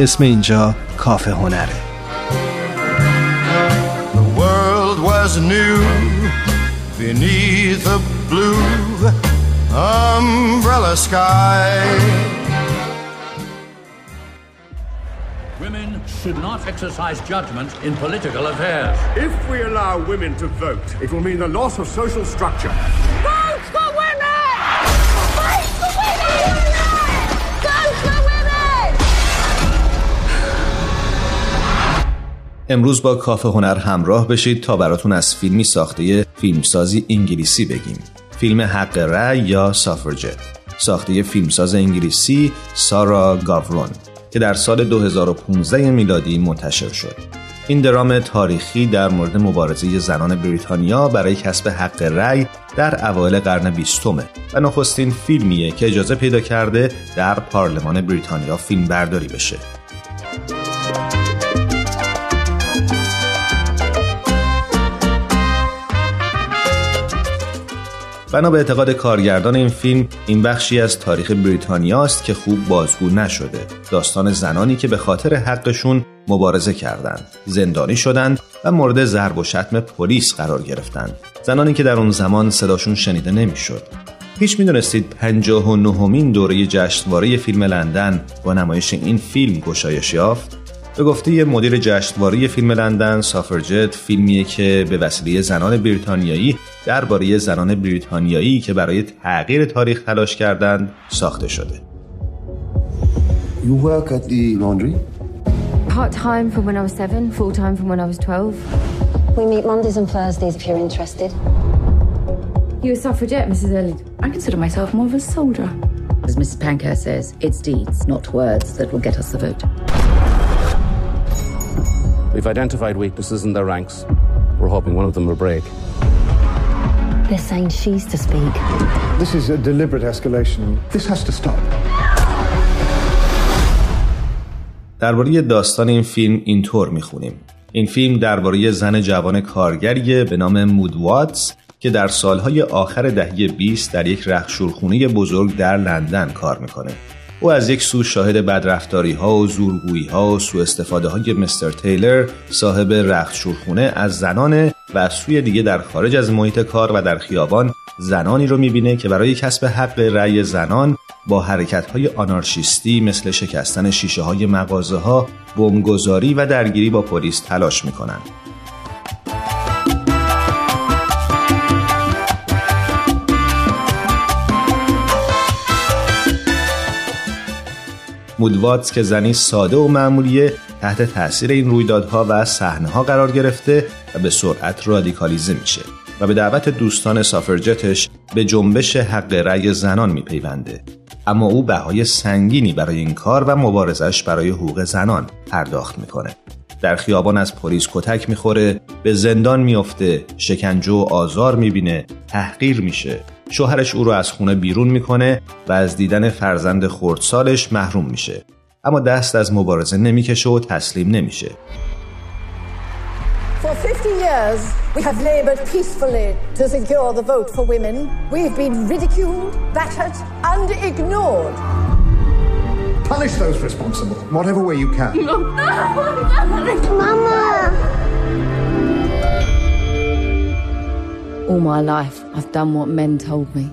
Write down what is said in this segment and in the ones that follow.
اسم اینجا کافه هنره The world was new beneath a blue umbrella sky Women should not exercise judgment in political affairs. If we allow women to vote, it will mean the loss of social structure. امروز با کافه هنر همراه بشید تا براتون از فیلمی ساخته فیلمسازی انگلیسی بگیم. فیلم حق رأی یا سافرجت ساخته فیلمساز انگلیسی سارا گاورون که در سال 2015 میلادی منتشر شد. این درام تاریخی در مورد مبارزه زنان بریتانیا برای کسب حق رأی در اوایل قرن بیستمه و نخستین فیلمیه که اجازه پیدا کرده در پارلمان بریتانیا فیلم برداری بشه. بنا به اعتقاد کارگردان این فیلم این بخشی از تاریخ بریتانیا است که خوب بازگو نشده. داستان زنانی که به خاطر حقشون مبارزه کردند. زندانی شدند و مورد ضرب و شتم پلیس قرار گرفتند. زنانی که در اون زمان صداشون شنیده نمی‌شد. هیچ می‌دونستید 59 همین دوره جشنواره فیلم لندن با نمایش این فیلم گشایش یافت؟ به گفته مدیر جشنواره فیلم لندن سافرجت فیلمیه که به وسیله زنان بریتانیایی درباره زنان بریتانیایی که برای تغییر تاریخ تلاش کردند ساخته شده. You work at the laundry? Part time from when I was seven, full time from when I was 12. We meet Mondays and Thursdays if you're interested. You a suffragette, Mrs. Elliot? I consider myself more of a soldier. As Mrs. Pankhurst says, it's deeds, not words, that will get us the vote. We've identified weaknesses in their ranks. We're hoping one of them will break. They're saying she's to speak. This is a deliberate escalation. This has to stop. درباره داستان این فیلم اینطور می‌خونیم. این فیلم درباره زن جوان کارگریه به نام مود واتس که در سالهای آخر دهه 20 در یک رخشورخونه بزرگ در لندن کار می‌کنه. او از یک سو شاهد بدرفتاری ها و زورگویی ها و سوء استفاده های مستر تیلر صاحب رخت شورخونه از زنانه و از سوی دیگه در خارج از محیط کار و در خیابان زنانی رو می‌بینه که برای کسب حق رأی زنان با حرکت های آنارشیستی مثل شکستن شیشه های مغازه ها، بمبگذاری و درگیری با پلیس تلاش می‌کنند. مودواتس که زنی ساده و معمولیه تحت تاثیر این رویدادها و صحنه ها قرار گرفته و به سرعت رادیکالیزه میشه و به دعوت دوستان سافرجتش به جنبش حق رأی زنان میپیونده. اما او بهای سنگینی برای این کار و مبارزش برای حقوق زنان پرداخت می‌کنه. در خیابان از پلیس کتک می‌خوره به زندان میافته شکنجه و آزار می‌بینه تحقیر میشه. شوهرش او رو از خونه بیرون می‌کنه و از دیدن فرزند خردسالش محروم میشه اما دست از مبارزه نمی‌کشه و تسلیم نمیشه For 50 years, we have labored peacefully to secure the vote for women. We've been ridiculed, battered, and ignored. Punish those responsible, whatever way you can. Mama! All my life, I've done what men told me.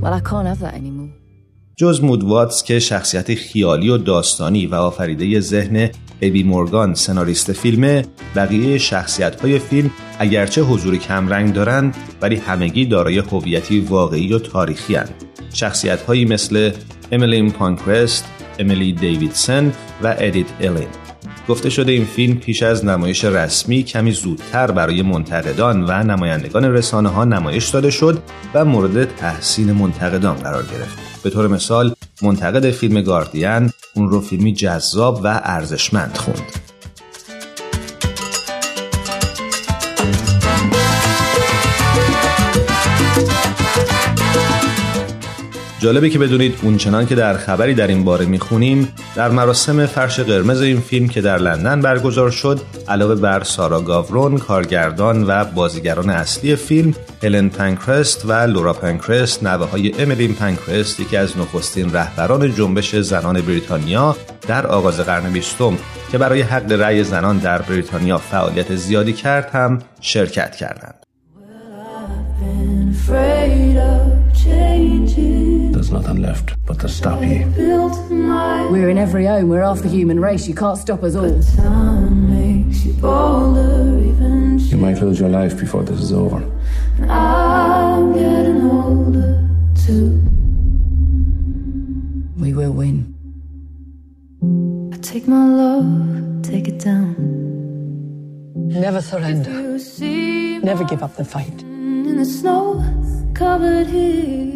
Well, I can't have that anymore. جز مود واتس که شخصیت خیالی و داستانی و آفریده ذهن ابی مورگان سناریست فیلمه بقیه شخصیت های فیلم اگرچه حضور کمرنگ دارند ولی همگی دارای هویتی واقعی و تاریخی هستند. شخصیت هایی مثل امیلین پانکرست، امیلی دیویدسن و ادیت الین گفته شده این فیلم پیش از نمایش رسمی کمی زودتر برای منتقدان و نمایندگان رسانه ها نمایش داده شد و مورد تحسین منتقدان قرار گرفت. به طور مثال منتقد فیلم گاردین اون رو فیلمی جذاب و ارزشمند خوند. جالبه که بدونید اونچنان که در خبری در این باره می‌خونیم در مراسم فرش قرمز این فیلم که در لندن برگزار شد علاوه بر سارا گاورون کارگردان و بازیگران اصلی فیلم هلن پنکرست و لورا پنکرست نوه های امیلین پنکرست یکی از نخستین رهبران جنبش زنان بریتانیا در آغاز قرن بیستم که برای حق رأی زنان در بریتانیا فعالیت زیادی کرد هم شرکت کردند. There's nothing left but to stop you. We're in every home. We're half the human race. You can't stop us all. You might lose your life before this is over. I'm getting older too. We will win. I take my love, take it down. Never surrender. You see Never give up the fight. in the snow covered hills.